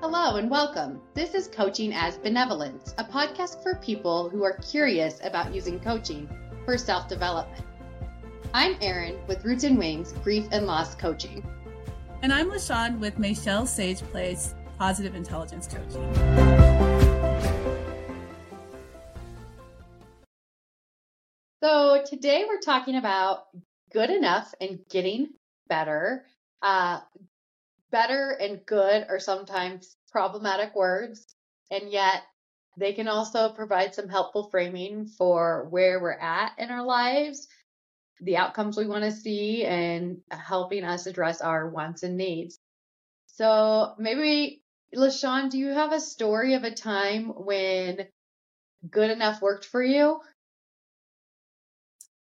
Hello and welcome. This is Coaching as Benevolence, a podcast for people who are curious about using coaching for self development. I'm Eryn with Roots and Wings Grief and Loss Coaching. And I'm L'Shawn with Michelle Sage Place Positive Intelligence Coaching. Today we're talking about good enough and getting better. Uh, better and good are sometimes problematic words, and yet they can also provide some helpful framing for where we're at in our lives, the outcomes we want to see, and helping us address our wants and needs. So maybe, L'Shawn, do you have a story of a time when good enough worked for you?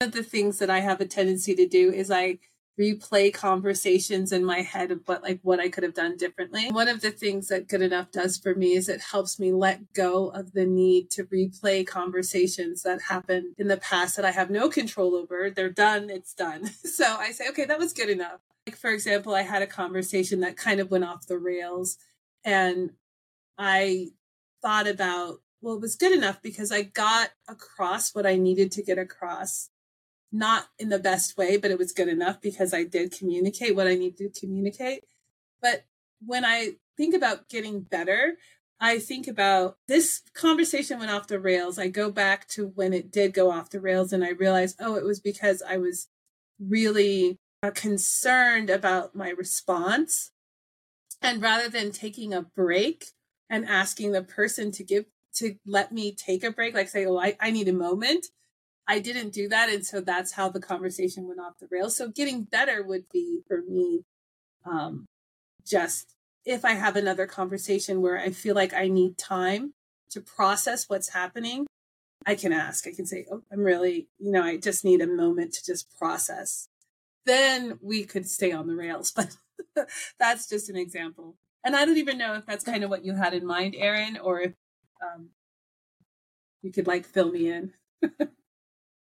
Of the things that I have a tendency to do is I replay conversations in my head of what like what I could have done differently. One of the things that good enough does for me is it helps me let go of the need to replay conversations that happened in the past that I have no control over. They're done, it's done. So I say, okay, that was good enough. Like for example, I had a conversation that kind of went off the rails and I thought about well, it was good enough because I got across what I needed to get across not in the best way, but it was good enough because I did communicate what I needed to communicate. But when I think about getting better, I think about this conversation went off the rails. I go back to when it did go off the rails and I realized, oh, it was because I was really uh, concerned about my response. And rather than taking a break and asking the person to give, to let me take a break, like say, oh, I, I need a moment, I didn't do that. And so that's how the conversation went off the rails. So getting better would be for me, um, just if I have another conversation where I feel like I need time to process what's happening, I can ask. I can say, Oh, I'm really, you know, I just need a moment to just process. Then we could stay on the rails. But that's just an example. And I don't even know if that's kind of what you had in mind, Eryn, or if um, you could like fill me in.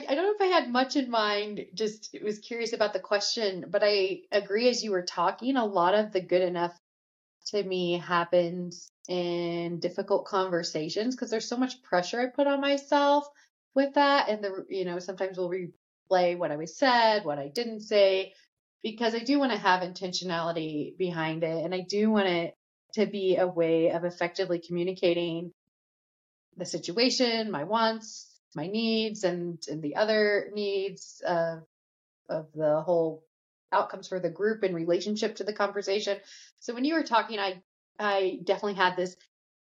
I don't know if I had much in mind, just it was curious about the question, but I agree as you were talking, a lot of the good enough to me happens in difficult conversations because there's so much pressure I put on myself with that. And the, you know, sometimes we'll replay what I was said, what I didn't say, because I do want to have intentionality behind it. And I do want it to be a way of effectively communicating the situation, my wants, my needs and, and the other needs of, of the whole outcomes for the group in relationship to the conversation. So when you were talking, I, I definitely had this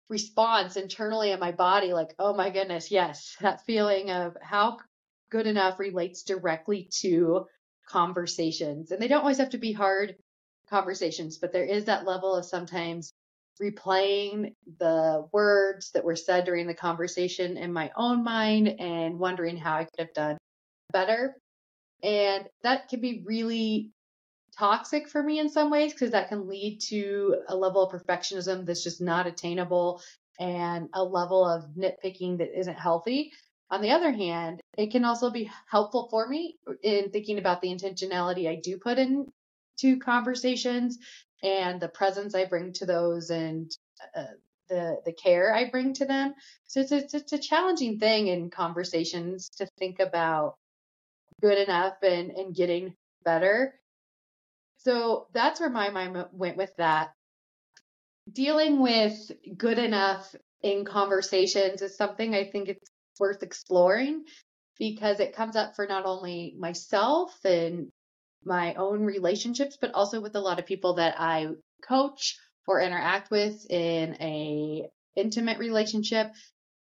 response internally in my body, like, oh my goodness, yes, that feeling of how good enough relates directly to conversations. And they don't always have to be hard conversations, but there is that level of sometimes replaying the words that were said during the conversation in my own mind and wondering how I could have done better. And that can be really toxic for me in some ways because that can lead to a level of perfectionism that's just not attainable and a level of nitpicking that isn't healthy. On the other hand, it can also be helpful for me in thinking about the intentionality I do put into conversations and the presence I bring to those and uh, the the care I bring to them. So it's a, it's a challenging thing in conversations to think about good enough and and getting better. So that's where my mind went with that. Dealing with good enough in conversations is something I think it's worth exploring because it comes up for not only myself and my own relationships, but also with a lot of people that I coach or interact with in a intimate relationship.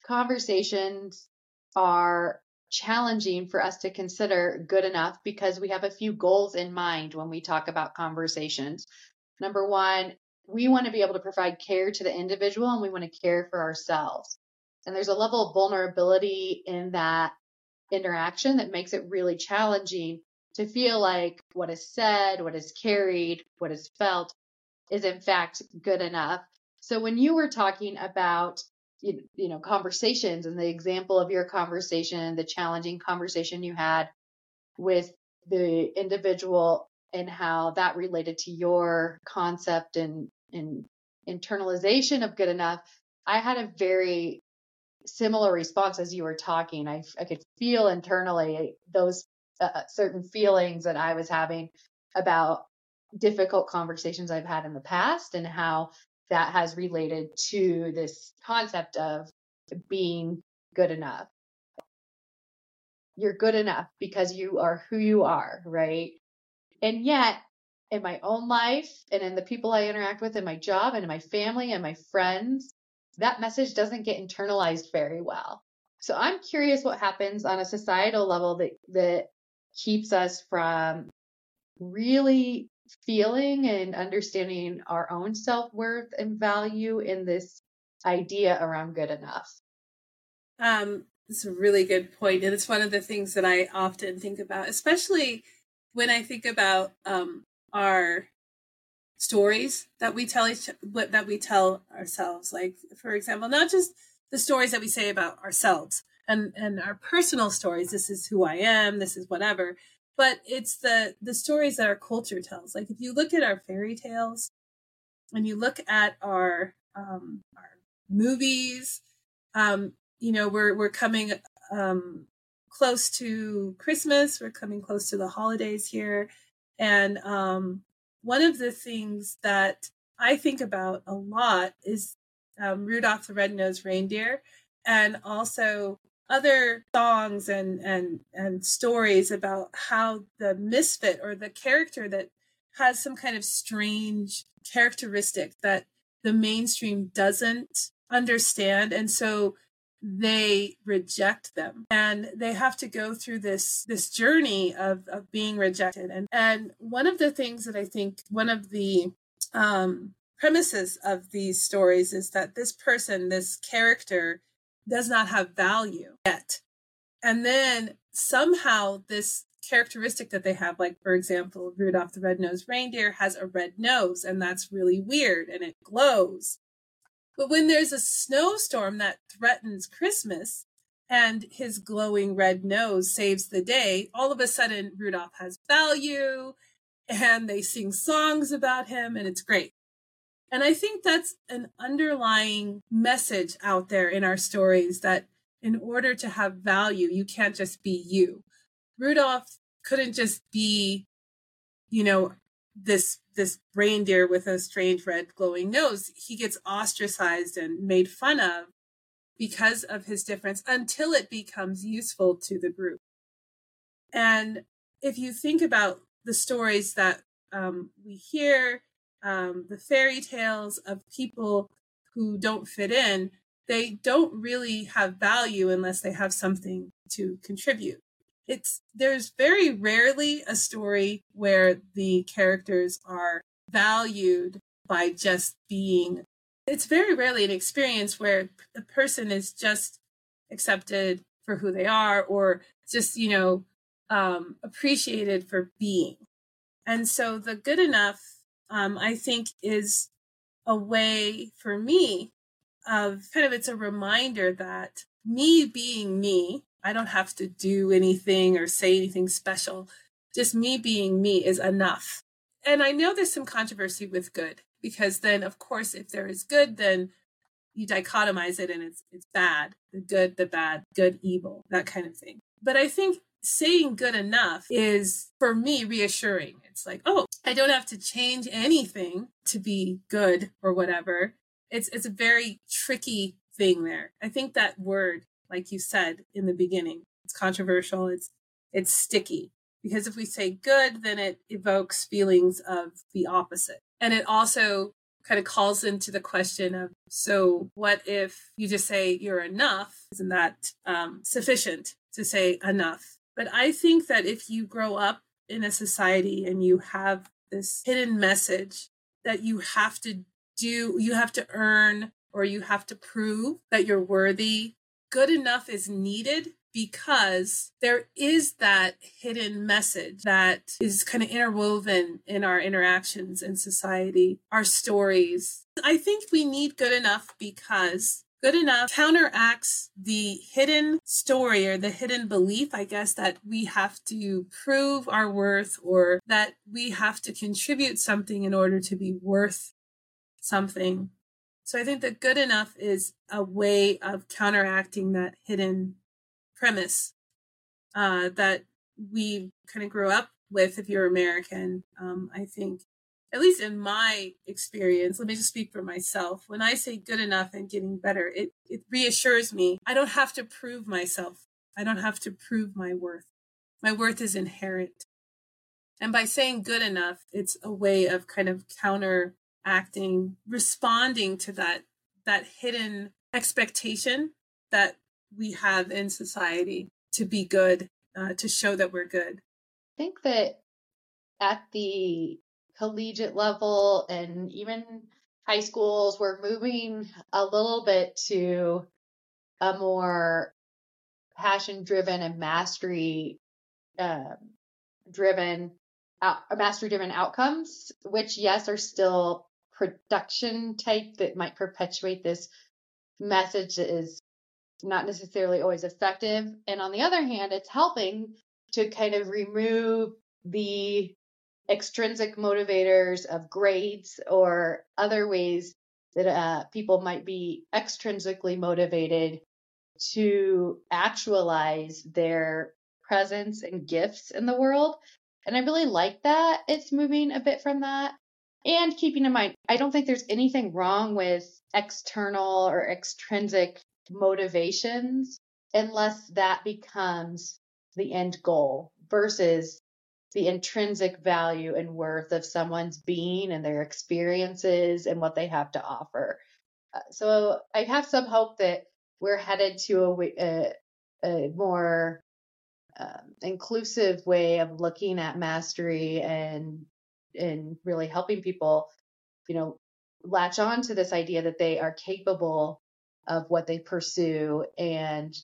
Conversations are challenging for us to consider good enough because we have a few goals in mind when we talk about conversations. Number one, we want to be able to provide care to the individual and we want to care for ourselves. And there's a level of vulnerability in that interaction that makes it really challenging to feel like what is said, what is carried, what is felt is in fact good enough. So when you were talking about you, know conversations and the example of your conversation the challenging conversation you had with the individual and how that related to your concept and and internalization of good enough i had a very similar response as you were talking i, I could feel internally those uh, uh, certain feelings that i was having about difficult conversations i've had in the past and how that has related to this concept of being good enough. You're good enough because you are who you are, right? And yet, in my own life and in the people I interact with in my job and in my family and my friends, that message doesn't get internalized very well. So I'm curious what happens on a societal level that that keeps us from really feeling and understanding our own self worth and value in this idea around good enough. Um, it's a really good point, and it's one of the things that I often think about, especially when I think about um, our stories that we tell each that we tell ourselves. Like, for example, not just the stories that we say about ourselves and and our personal stories. This is who I am. This is whatever but it's the the stories that our culture tells like if you look at our fairy tales and you look at our um our movies um you know we're we're coming um close to christmas we're coming close to the holidays here and um one of the things that i think about a lot is um, rudolph the red-nosed reindeer and also other songs and and and stories about how the misfit or the character that has some kind of strange characteristic that the mainstream doesn't understand and so they reject them. And they have to go through this this journey of of being rejected. And and one of the things that i think one of the um premises of these stories is that this person this character does not have value yet. And then somehow this characteristic that they have, like for example, Rudolph the Red-Nosed Reindeer has a red nose, and that's really weird and it glows. But when there's a snowstorm that threatens Christmas and his glowing red nose saves the day, all of a sudden Rudolph has value and they sing songs about him and it's great. And I think that's an underlying message out there in our stories that in order to have value, you can't just be you. Rudolph couldn't just be, you know, this this reindeer with a strange red glowing nose. He gets ostracized and made fun of because of his difference until it becomes useful to the group. And if you think about the stories that um, we hear um, the fairy tales of people who don't fit in, they don't really have value unless they have something to contribute. It's there's very rarely a story where the characters are valued by just being. It's very rarely an experience where the person is just accepted for who they are or just, you know, um, appreciated for being. And so the good enough um, I think is a way for me of kind of it's a reminder that me being me, I don't have to do anything or say anything special. Just me being me is enough. And I know there's some controversy with good because then, of course, if there is good, then you dichotomize it and it's it's bad, the good, the bad, good, evil, that kind of thing. But I think saying good enough is for me reassuring. It's like, oh, I don't have to change anything to be good or whatever. It's it's a very tricky thing there. I think that word, like you said in the beginning, it's controversial, it's it's sticky. Because if we say good, then it evokes feelings of the opposite. And it also kind of calls into the question of so what if you just say you're enough? Isn't that um, sufficient to say enough? But I think that if you grow up in a society and you have this hidden message that you have to do, you have to earn or you have to prove that you're worthy, good enough is needed because there is that hidden message that is kind of interwoven in our interactions in society, our stories. I think we need good enough because good enough counteracts the hidden story or the hidden belief, I guess, that we have to prove our worth or that we have to contribute something in order to be worth something. So I think that good enough is a way of counteracting that hidden premise uh, that we kind of grew up with if you're American. Um, I think at least in my experience, let me just speak for myself. When I say good enough and getting better, it, it reassures me I don't have to prove myself. I don't have to prove my worth. My worth is inherent. And by saying good enough, it's a way of kind of counteracting, responding to that, that hidden expectation that we have in society to be good, uh, to show that we're good. I think that at the collegiate level and even high schools, we're moving a little bit to a more passion driven and mastery uh, driven out, mastery driven outcomes, which yes are still production type that might perpetuate this message that is not necessarily always effective. And on the other hand, it's helping to kind of remove the extrinsic motivators of grades or other ways that uh, people might be extrinsically motivated to actualize their presence and gifts in the world. And I really like that it's moving a bit from that. And keeping in mind, I don't think there's anything wrong with external or extrinsic motivations unless that becomes the end goal versus the intrinsic value and worth of someone's being and their experiences and what they have to offer. Uh, so I have some hope that we're headed to a, a, a more um, inclusive way of looking at mastery and and really helping people, you know, latch on to this idea that they are capable of what they pursue and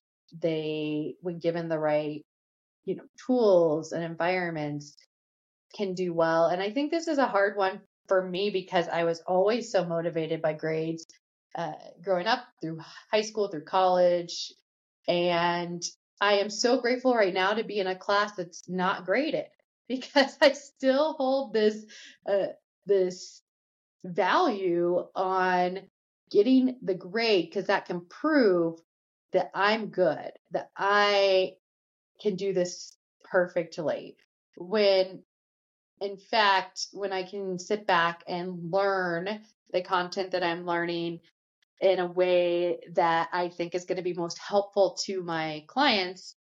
they, when given the right you know, tools and environments can do well. And I think this is a hard one for me because I was always so motivated by grades uh, growing up through high school, through college. And I am so grateful right now to be in a class that's not graded because I still hold this, uh, this value on getting the grade because that can prove that I'm good, that I can do this perfectly. When in fact, when I can sit back and learn the content that I'm learning in a way that I think is going to be most helpful to my clients,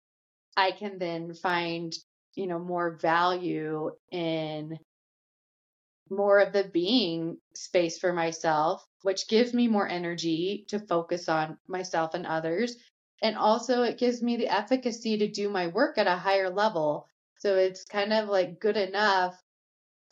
I can then find, you know, more value in more of the being space for myself, which gives me more energy to focus on myself and others and also, it gives me the efficacy to do my work at a higher level. So it's kind of like good enough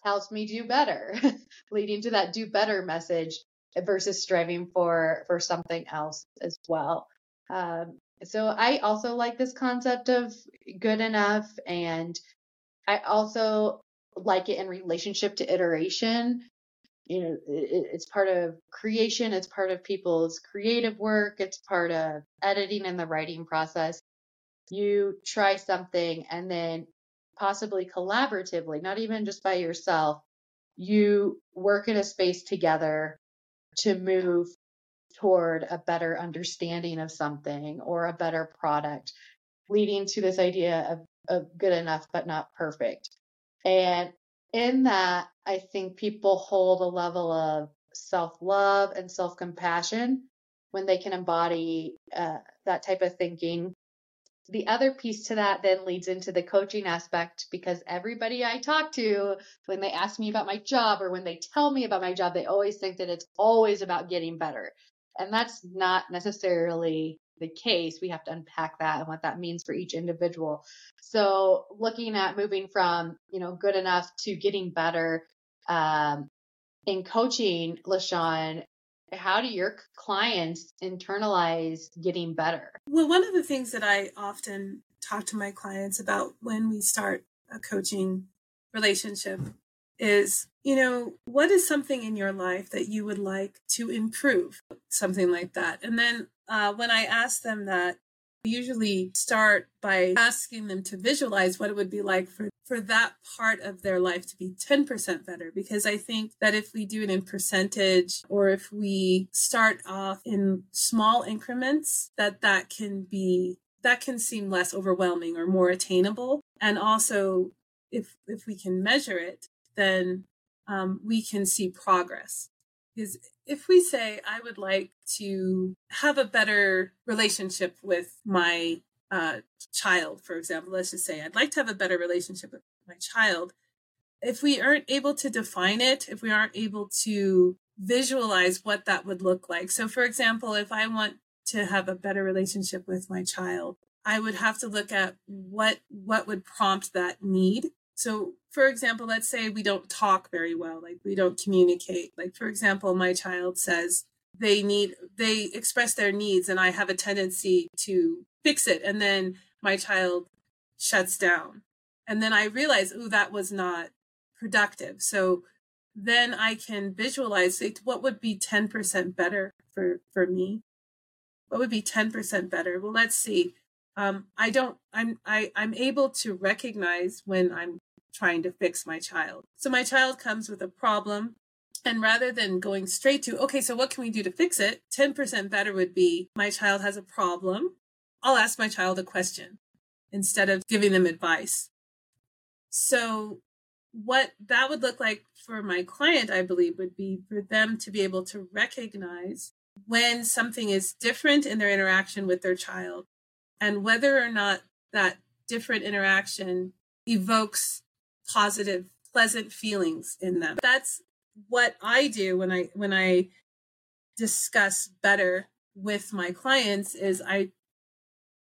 helps me do better, leading to that do better message versus striving for for something else as well. Um, so I also like this concept of good enough, and I also like it in relationship to iteration you know it, it's part of creation it's part of people's creative work it's part of editing and the writing process. You try something and then possibly collaboratively not even just by yourself you work in a space together to move toward a better understanding of something or a better product leading to this idea of, of good enough but not perfect. And in that, I think people hold a level of self love and self compassion when they can embody uh, that type of thinking. The other piece to that then leads into the coaching aspect because everybody I talk to, when they ask me about my job or when they tell me about my job, they always think that it's always about getting better. And that's not necessarily the case, we have to unpack that and what that means for each individual. So looking at moving from, you know, good enough to getting better, um, in coaching, L'Shawn, how do your clients internalize getting better? Well, one of the things that I often talk to my clients about when we start a coaching relationship is, you know, what is something in your life that you would like to improve? Something like that. And then uh, when I ask them that, I usually start by asking them to visualize what it would be like for, for that part of their life to be 10% better. Because I think that if we do it in percentage or if we start off in small increments, that that can be that can seem less overwhelming or more attainable and also if if we can measure it then um, we can see progress. Because if we say, I would like to have a better relationship with my uh, child, for example, let's just say, I'd like to have a better relationship with my child. If we aren't able to define it, if we aren't able to visualize what that would look like. So, for example, if I want to have a better relationship with my child, I would have to look at what what would prompt that need so, for example, let's say we don't talk very well, like we don't communicate. Like, for example, my child says they need, they express their needs, and I have a tendency to fix it. And then my child shuts down. And then I realize, oh, that was not productive. So then I can visualize what would be 10% better for, for me. What would be 10% better? Well, let's see. Um, I don't, I'm, I, I'm able to recognize when I'm trying to fix my child. So my child comes with a problem. And rather than going straight to, okay, so what can we do to fix it? 10% better would be my child has a problem. I'll ask my child a question instead of giving them advice. So, what that would look like for my client, I believe, would be for them to be able to recognize when something is different in their interaction with their child and whether or not that different interaction evokes positive, pleasant feelings in them. That's what I do when I when I discuss better with my clients is I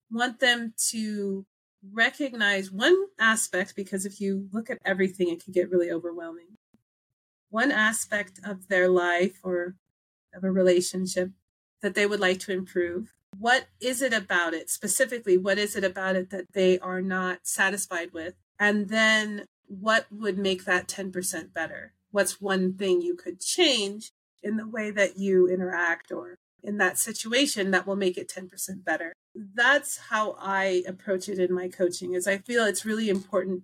want them to recognize one aspect because if you look at everything it can get really overwhelming. One aspect of their life or of a relationship that they would like to improve. What is it about it specifically? What is it about it that they are not satisfied with? And then what would make that 10% better? What's one thing you could change in the way that you interact or in that situation that will make it 10% better? That's how I approach it in my coaching is I feel it's really important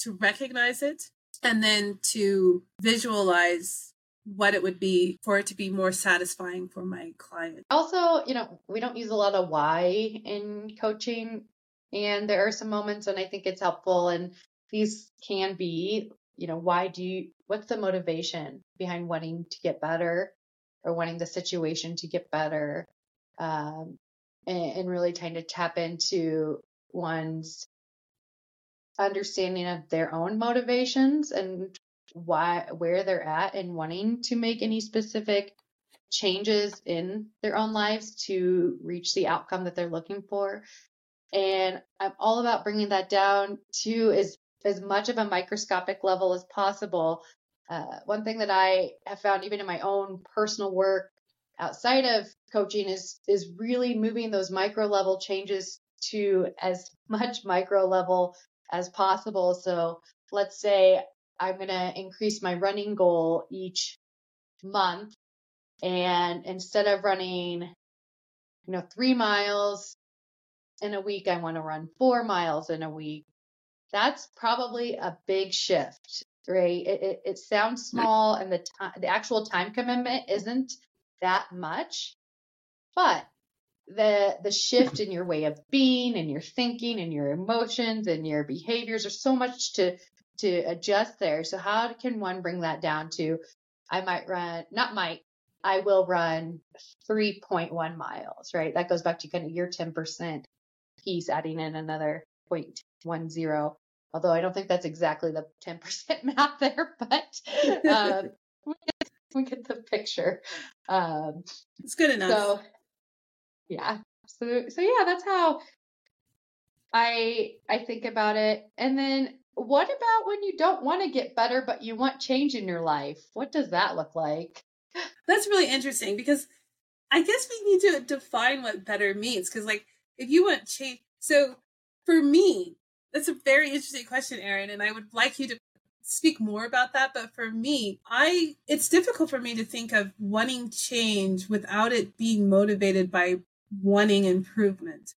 to recognize it and then to visualize what it would be for it to be more satisfying for my client. Also, you know, we don't use a lot of why in coaching and there are some moments when I think it's helpful and these can be, you know, why do you, what's the motivation behind wanting to get better or wanting the situation to get better? Um, and, and really trying to tap into one's understanding of their own motivations and why where they're at and wanting to make any specific changes in their own lives to reach the outcome that they're looking for and i'm all about bringing that down to as as much of a microscopic level as possible. Uh, one thing that I have found, even in my own personal work outside of coaching, is is really moving those micro level changes to as much micro level as possible. So let's say I'm going to increase my running goal each month, and instead of running, you know, three miles in a week, I want to run four miles in a week that's probably a big shift, right? It, it, it sounds small and the time, the actual time commitment isn't that much, but the the shift in your way of being and your thinking and your emotions and your behaviors there's so much to to adjust there. So how can one bring that down to i might run not might i will run 3.1 miles right? That goes back to kind of your 10% piece adding in another 0.10 although I don't think that's exactly the 10% math there, but um, we, get, the picture. Um, it's good enough. So, yeah. So, so yeah, that's how I I think about it. And then what about when you don't want to get better, but you want change in your life? What does that look like? That's really interesting because I guess we need to define what better means. Because, like, if you want change, so for me, that's a very interesting question, Eryn, and I would like you to speak more about that, but for me, I it's difficult for me to think of wanting change without it being motivated by wanting improvement.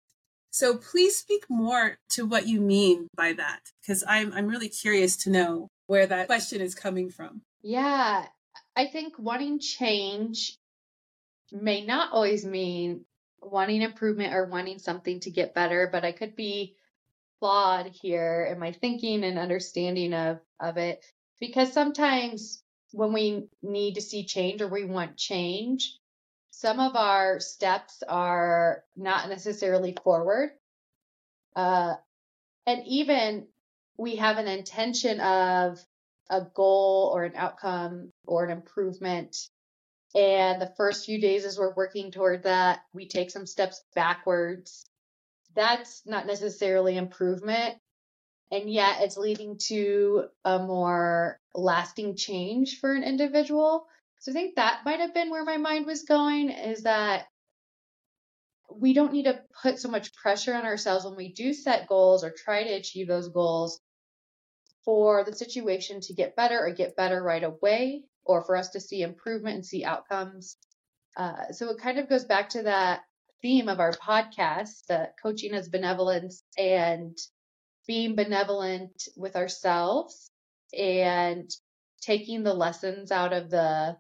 So please speak more to what you mean by that because I'm I'm really curious to know where that question is coming from. Yeah, I think wanting change may not always mean wanting improvement or wanting something to get better, but I could be flawed here in my thinking and understanding of of it because sometimes when we need to see change or we want change, some of our steps are not necessarily forward. Uh, and even we have an intention of a goal or an outcome or an improvement. And the first few days as we're working toward that, we take some steps backwards. That's not necessarily improvement. And yet it's leading to a more lasting change for an individual. So I think that might have been where my mind was going is that we don't need to put so much pressure on ourselves when we do set goals or try to achieve those goals for the situation to get better or get better right away or for us to see improvement and see outcomes. Uh, so it kind of goes back to that theme of our podcast, uh, coaching as benevolence and being benevolent with ourselves and taking the lessons out of the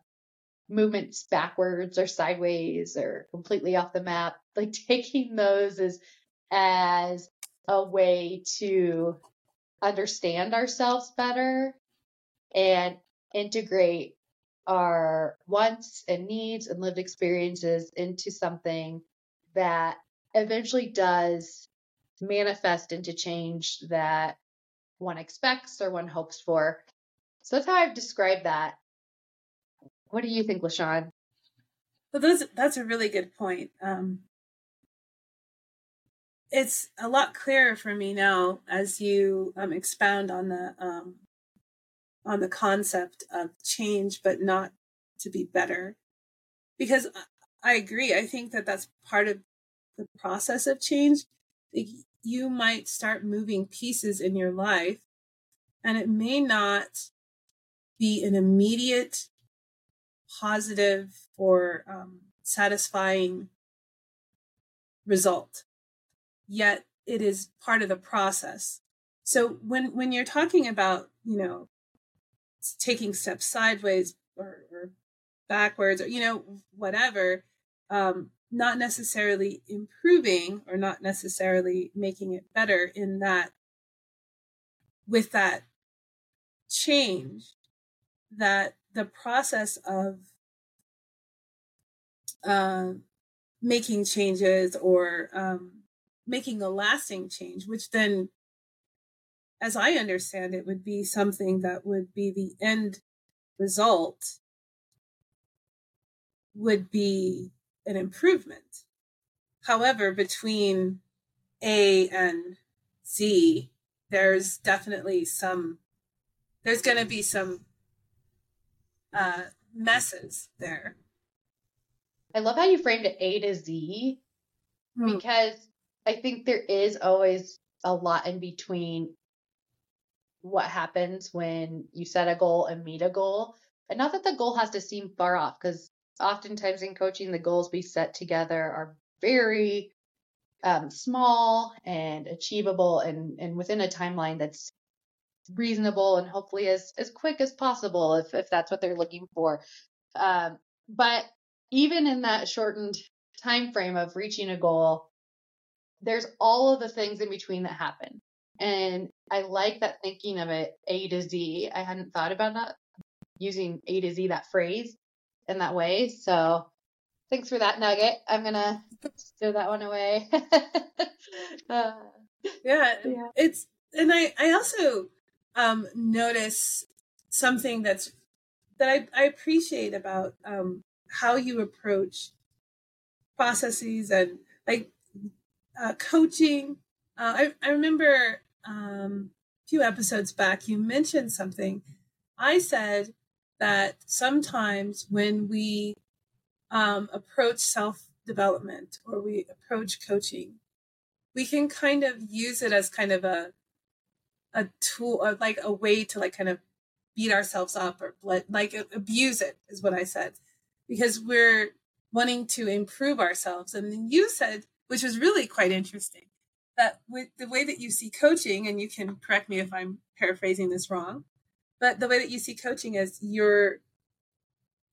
movements backwards or sideways or completely off the map, like taking those as as a way to understand ourselves better and integrate our wants and needs and lived experiences into something that eventually does manifest into change that one expects or one hopes for. So that's how I've described that. What do you think, L'Shawn? Well, that's that's a really good point. Um, it's a lot clearer for me now as you um, expound on the um, on the concept of change, but not to be better. Because I agree. I think that that's part of the process of change. You might start moving pieces in your life, and it may not be an immediate positive or um, satisfying result. Yet it is part of the process. So when when you're talking about you know taking steps sideways or, or backwards or you know whatever, um, not necessarily improving or not necessarily making it better in that with that change that the process of uh, making changes or um, making a lasting change, which then, as I understand it, would be something that would be the end result, would be an improvement. However, between A and Z, there's definitely some, there's going to be some uh, messes there. I love how you framed it A to Z hmm. because I think there is always a lot in between what happens when you set a goal and meet a goal. And not that the goal has to seem far off, because oftentimes in coaching, the goals we set together are very um, small and achievable and, and within a timeline that's reasonable and hopefully as as quick as possible if if that's what they're looking for. Um, but even in that shortened time frame of reaching a goal, there's all of the things in between that happen. And I like that thinking of it A to Z. I hadn't thought about that using A to Z that phrase in that way. So thanks for that nugget. I'm gonna throw that one away. uh, yeah, yeah, it's and I I also um, notice something that's that I, I appreciate about um, how you approach processes and like uh, coaching. Uh, I, I remember um, a few episodes back, you mentioned something. I said that sometimes when we um, approach self development or we approach coaching, we can kind of use it as kind of a a tool or like a way to like kind of beat ourselves up or like abuse it is what I said because we're wanting to improve ourselves. And then you said, which was really quite interesting, that with the way that you see coaching, and you can correct me if I'm paraphrasing this wrong, but the way that you see coaching is you're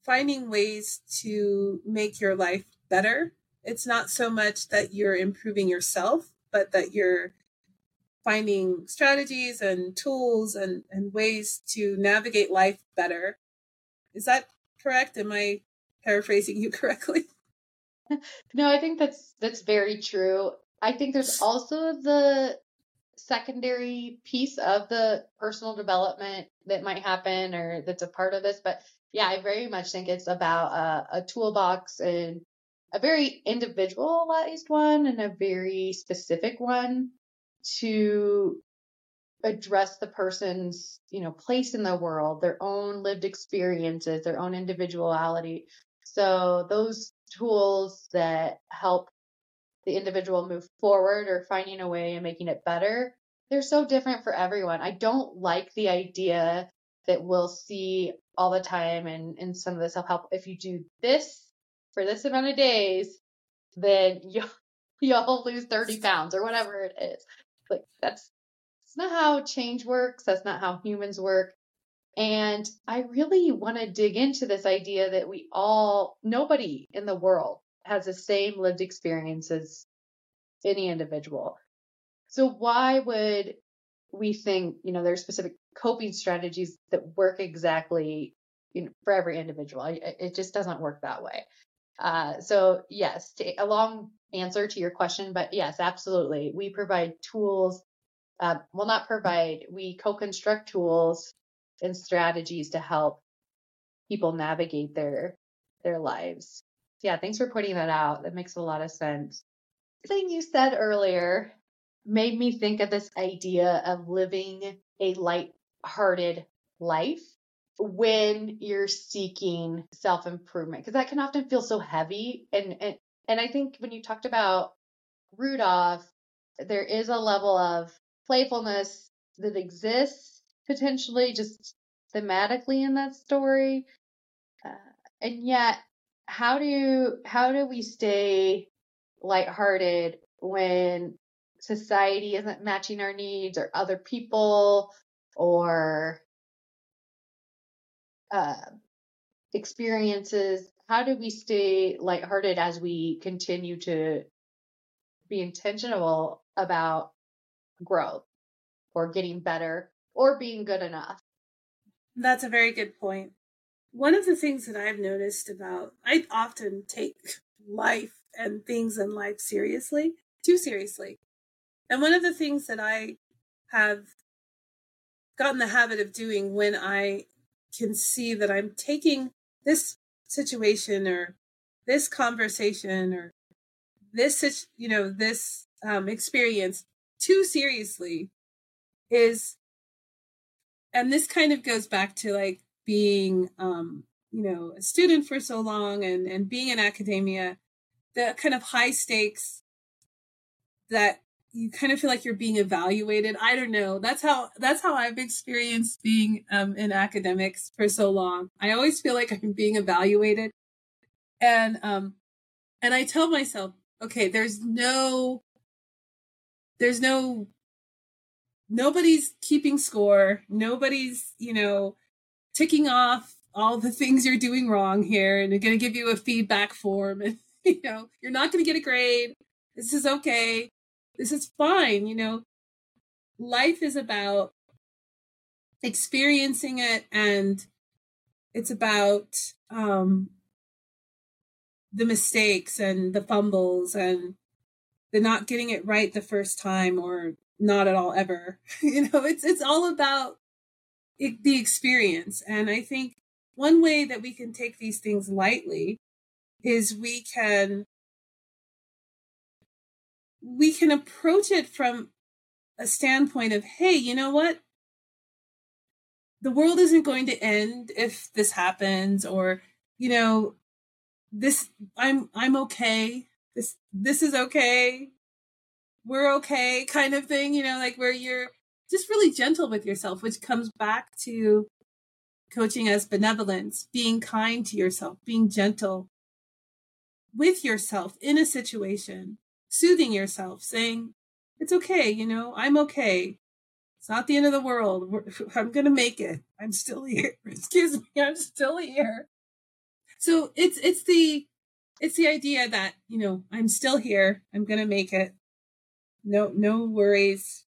finding ways to make your life better. It's not so much that you're improving yourself, but that you're finding strategies and tools and, and ways to navigate life better. Is that correct? Am I paraphrasing you correctly? No, I think that's that's very true. I think there's also the secondary piece of the personal development that might happen or that's a part of this, but yeah, I very much think it's about a, a toolbox and a very individualized one and a very specific one to address the person's you know place in the world their own lived experiences their own individuality. So those tools that help the individual move forward or finding a way and making it better they're so different for everyone. I don't like the idea that we'll see all the time and in some of the self-help. If you do this for this amount of days then you'll you'll lose 30 pounds or whatever it is. Like that's that's not how change works. That's not how humans work. And I really want to dig into this idea that we all, nobody in the world has the same lived experience as any individual. So why would we think, you know, there's specific coping strategies that work exactly you know, for every individual? It just doesn't work that way. Uh, so yes, to, a long answer to your question, but yes, absolutely. We provide tools. Uh, well, not provide. We co-construct tools and strategies to help people navigate their their lives. Yeah, thanks for pointing that out. That makes a lot of sense. The thing you said earlier made me think of this idea of living a light-hearted life when you're seeking self-improvement because that can often feel so heavy and and and I think when you talked about Rudolph there is a level of playfulness that exists potentially just thematically in that story. Uh, and yet, how do how do we stay lighthearted when society isn't matching our needs, or other people, or uh, experiences? How do we stay lighthearted as we continue to be intentional about growth or getting better or being good enough. That's a very good point. One of the things that I've noticed about, I often take life and things in life seriously, too seriously. And one of the things that I have gotten the habit of doing when I can see that I'm taking this situation or this conversation or this, you know, this um, experience too seriously is and this kind of goes back to like being um you know a student for so long and and being in academia the kind of high stakes that you kind of feel like you're being evaluated i don't know. That's how that's how i've experienced being um, in academics for so long. I always feel like i'm being evaluated. And um and i tell myself okay there's no there's no nobody's keeping score. Nobody's, you know, ticking off all the things you're doing wrong here and they're going to give you a feedback form and you know, you're not going to get a grade. This is okay. This is fine, you know. Life is about experiencing it and it's about um the mistakes and the fumbles and the not getting it right the first time or not at all ever. you know, it's it's all about it, the experience. And I think one way that we can take these things lightly is we can we can approach it from a standpoint of, hey, you know what? The world isn't going to end if this happens or, you know, this I'm I'm okay. This this is okay we're okay kind of thing, you know, like where you're just really gentle with yourself, which comes back to coaching as benevolence, being kind to yourself, being gentle with yourself in a situation, soothing yourself, saying, it's okay, you know, I'm okay. It's not the end of the world. I'm going to make it. I'm still here. Excuse me. I'm still here. So it's, it's the, it's the idea that, you know, I'm still here. I'm going to make it. No, no worries.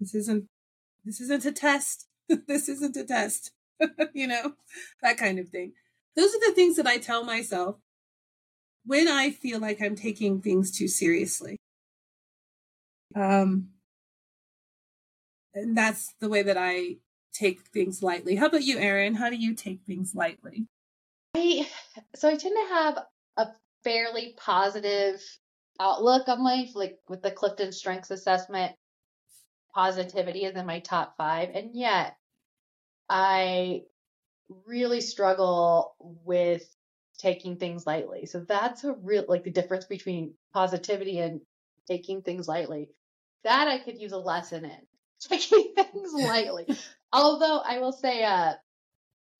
This isn't, this isn't a test. this isn't a test. you know, that kind of thing. Those are the things that I tell myself when I feel like I'm taking things too seriously. Um, and that's the way that I take things lightly. How about you, Eryn? How do you take things lightly? I so I tend to have a fairly positive outlook on life, like with the Clifton Strengths Assessment. Positivity is in my top five, and yet I really struggle with taking things lightly. So that's a real like the difference between positivity and taking things lightly. That I could use a lesson in taking things lightly. Although I will say, uh,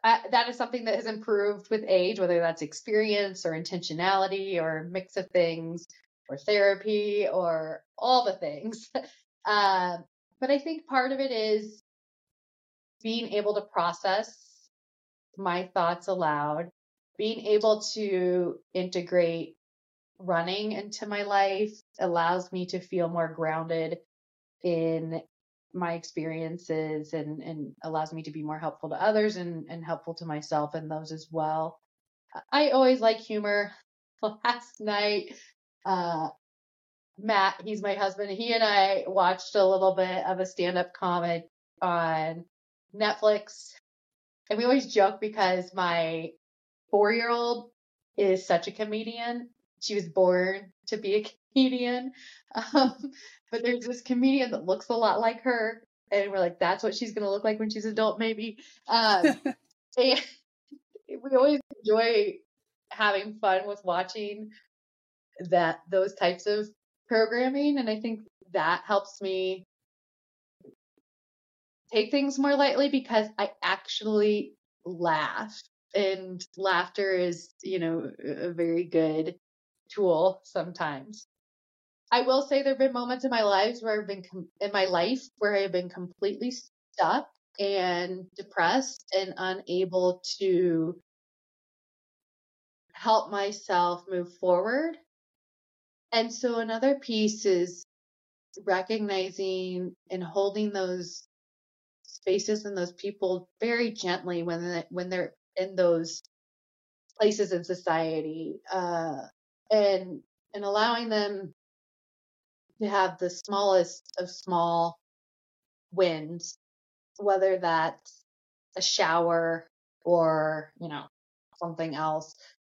I, that is something that has improved with age, whether that's experience or intentionality or mix of things or therapy or all the things. Uh, but I think part of it is being able to process my thoughts aloud, being able to integrate running into my life allows me to feel more grounded in my experiences and, and allows me to be more helpful to others and, and helpful to myself and those as well. I always like humor. Last night, uh, Matt, he's my husband, he and I watched a little bit of a stand up comic on Netflix. And we always joke because my four year old is such a comedian. She was born to be a comedian. Um, but there's this comedian that looks a lot like her. And we're like, that's what she's going to look like when she's adult, maybe. Um, and we always enjoy having fun with watching that, those types of programming. And I think that helps me take things more lightly because I actually laugh. And laughter is, you know, a very good tool sometimes. I will say there have been moments in my lives where I've been com- in my life where I've been completely stuck and depressed and unable to help myself move forward. And so another piece is recognizing and holding those spaces and those people very gently when they, when they're in those places in society uh, and and allowing them to have the smallest of small wins, whether that's a shower or, you know, something else.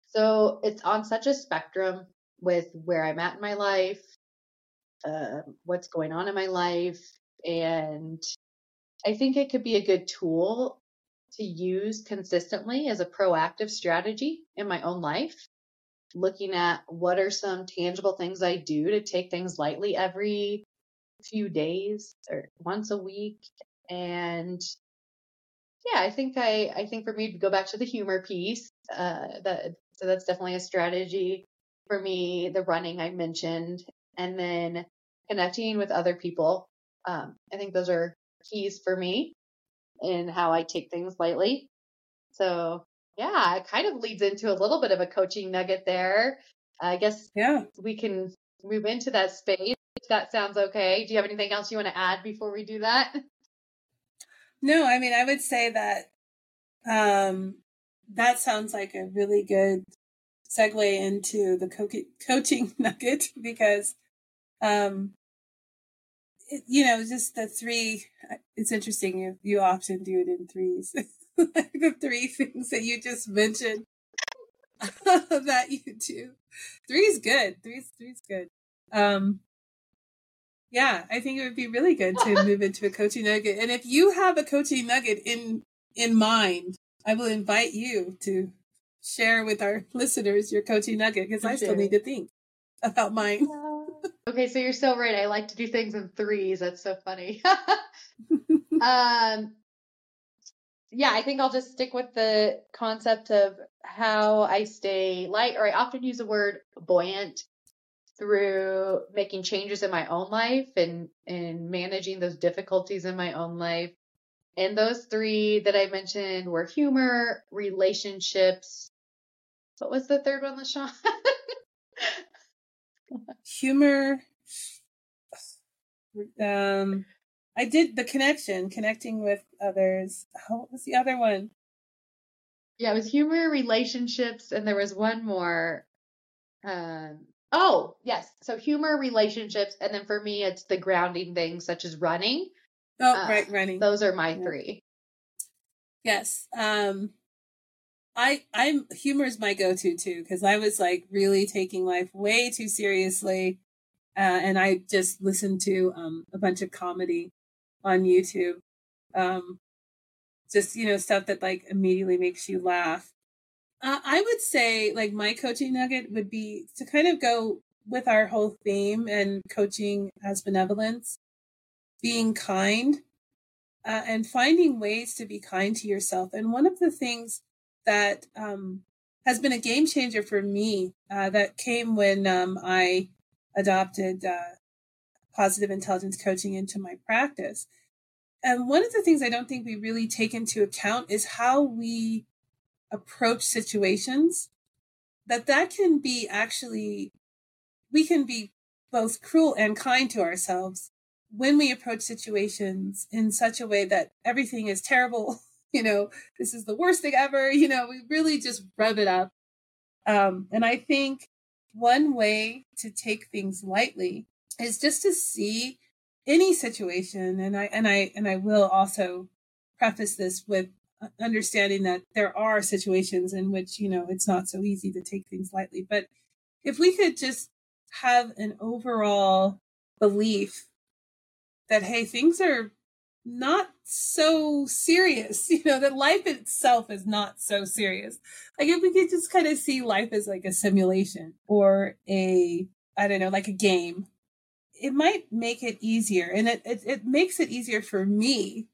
So it's on such a spectrum with where I'm at in my life, uh, what's going on in my life. And I think it could be a good tool to use consistently as a proactive strategy in my own life looking at what are some tangible things I do to take things lightly every few days or once a week. And yeah, I think I, I think for me to go back to the humor piece, uh, that, so that's definitely a strategy for me. The running I mentioned and then connecting with other people. Um, I think those are keys for me in how I take things lightly. So yeah, it kind of leads into a little bit of a coaching nugget there. I guess yeah. we can move into that space. If that sounds okay. Do you have anything else you want to add before we do that? No, I mean, I would say that um, that sounds like a really good segue into the co- coaching nugget because, um, it, you know, just the three, it's interesting. You, you often do it in threes. the three things that you just mentioned that you do. Three's good. Three's three's good. Um yeah, I think it would be really good to move into a coaching nugget. And if you have a coaching nugget in in mind, I will invite you to share with our listeners your coaching nugget because I still need to think about mine. okay, so you're so right. I like to do things in threes. That's so funny. um yeah, I think I'll just stick with the concept of how I stay light, or I often use the word buoyant through making changes in my own life and and managing those difficulties in my own life. And those three that I mentioned were humor, relationships. What was the third one, L'Shawn? humor. Um, I did the connection, connecting with others. what was the other one? Yeah, it was humor, relationships, and there was one more. Um, Oh, yes. So humor, relationships, and then for me, it's the grounding things such as running. Oh, uh, right, running. Those are my yeah. three. Yes. Um, I I'm humor is my go-to too because I was like really taking life way too seriously, uh, and I just listened to um a bunch of comedy on YouTube, um, just you know stuff that like immediately makes you laugh. Uh, I would say, like, my coaching nugget would be to kind of go with our whole theme and coaching as benevolence, being kind, uh, and finding ways to be kind to yourself. And one of the things that um, has been a game changer for me uh, that came when um, I adopted uh, positive intelligence coaching into my practice. And one of the things I don't think we really take into account is how we approach situations that that can be actually we can be both cruel and kind to ourselves when we approach situations in such a way that everything is terrible you know this is the worst thing ever you know we really just rev it up. Um, and i think one way to take things lightly is just to see any situation and i and i and i will also preface this with understanding that there are situations in which you know it's not so easy to take things lightly. But if we could just have an overall belief that hey things are not so serious you know that life itself is not so serious like if we could just kind of see life as like a simulation or a i don't know like a game it might make it easier and it, it, it makes it easier for me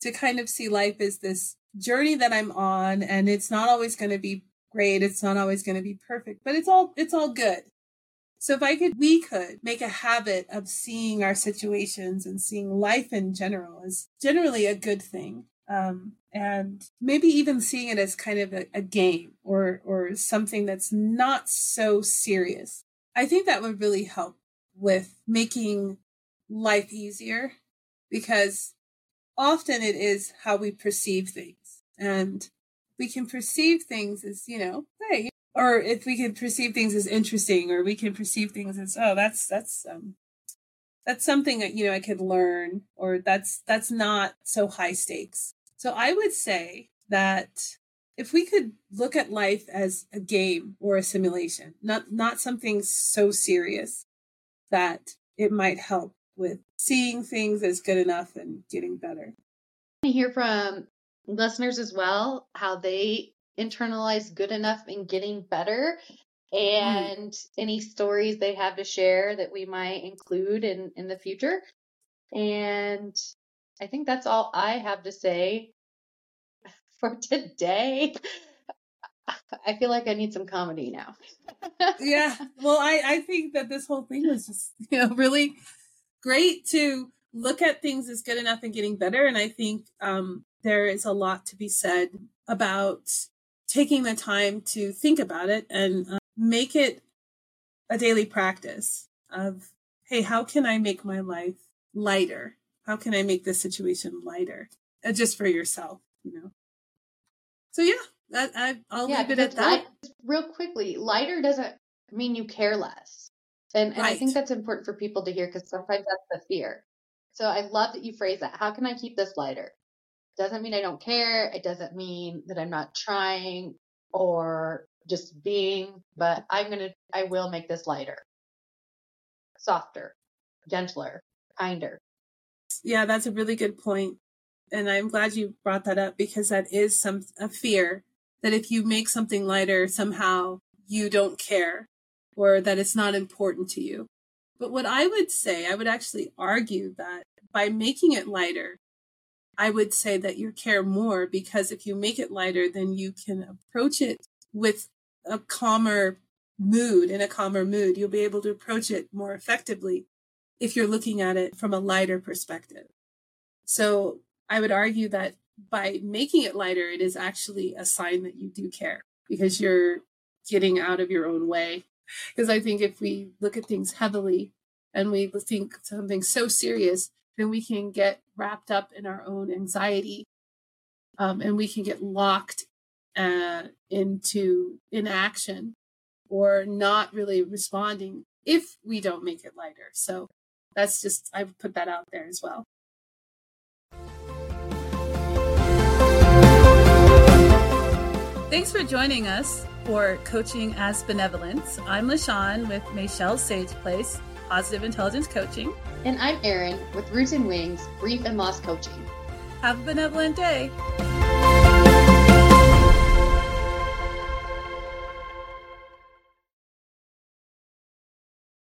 to kind of see life as this journey that I'm on and it's not always going to be great. It's not always going to be perfect, but it's all, it's all good. So if I could, we could make a habit of seeing our situations and seeing life in general as generally a good thing. Um, and maybe even seeing it as kind of a, a game or, or something that's not so serious. I think that would really help with making life easier because often it is how we perceive things. And we can perceive things as, you know, hey, or if we can perceive things as interesting, or we can perceive things as, oh, that's, that's, um, that's something that, you know, I could learn, or that's, that's not so high stakes. So I would say that if we could look at life as a game or a simulation, not, not something so serious that it might help with seeing things as good enough and getting better. I hear from listeners as well how they internalize good enough and getting better mm. and mm. any stories they have to share that we might include in in the future and i think that's all i have to say for today i feel like i need some comedy now yeah well i i think that this whole thing was just you know really great to look at things as good enough and getting better. And I think um, there is a lot to be said about taking the time to think about it and uh, make it a daily practice of, hey, how can I make my life lighter? How can I make this situation lighter? Uh, just for yourself, you know. So yeah, that, I, will yeah, leave it at that. Light, real quickly, lighter doesn't mean you care less. And, and right. I think that's important for people to hear because sometimes that's the fear. So I love that you phrase that. How can I keep this lighter? Doesn't mean I don't care. It doesn't mean that I'm not trying or just being, but I'm going to, I will make this lighter, softer, gentler, kinder. Yeah, that's a really good point. And I'm glad you brought that up because that is some a fear that if you make something lighter, somehow you don't care or that it's not important to you. But what I would say, I would actually argue that by making it lighter, I would say that you care more because if you make it lighter, then you can approach it with a calmer mood. In a calmer mood, you'll be able to approach it more effectively if you're looking at it from a lighter perspective. So I would argue that by making it lighter, it is actually a sign that you do care because you're getting out of your own way. Because I think if we look at things heavily and we think something so serious, then we can get wrapped up in our own anxiety um, and we can get locked uh, into inaction or not really responding if we don't make it lighter. So that's just, I would put that out there as well. Thanks for joining us for Coaching as Benevolence. I'm L'Shawn with Michelle Sage Place, Positive Intelligence Coaching. And I'm Eryn with Roots and Wings, Grief and Loss Coaching. Have a benevolent day.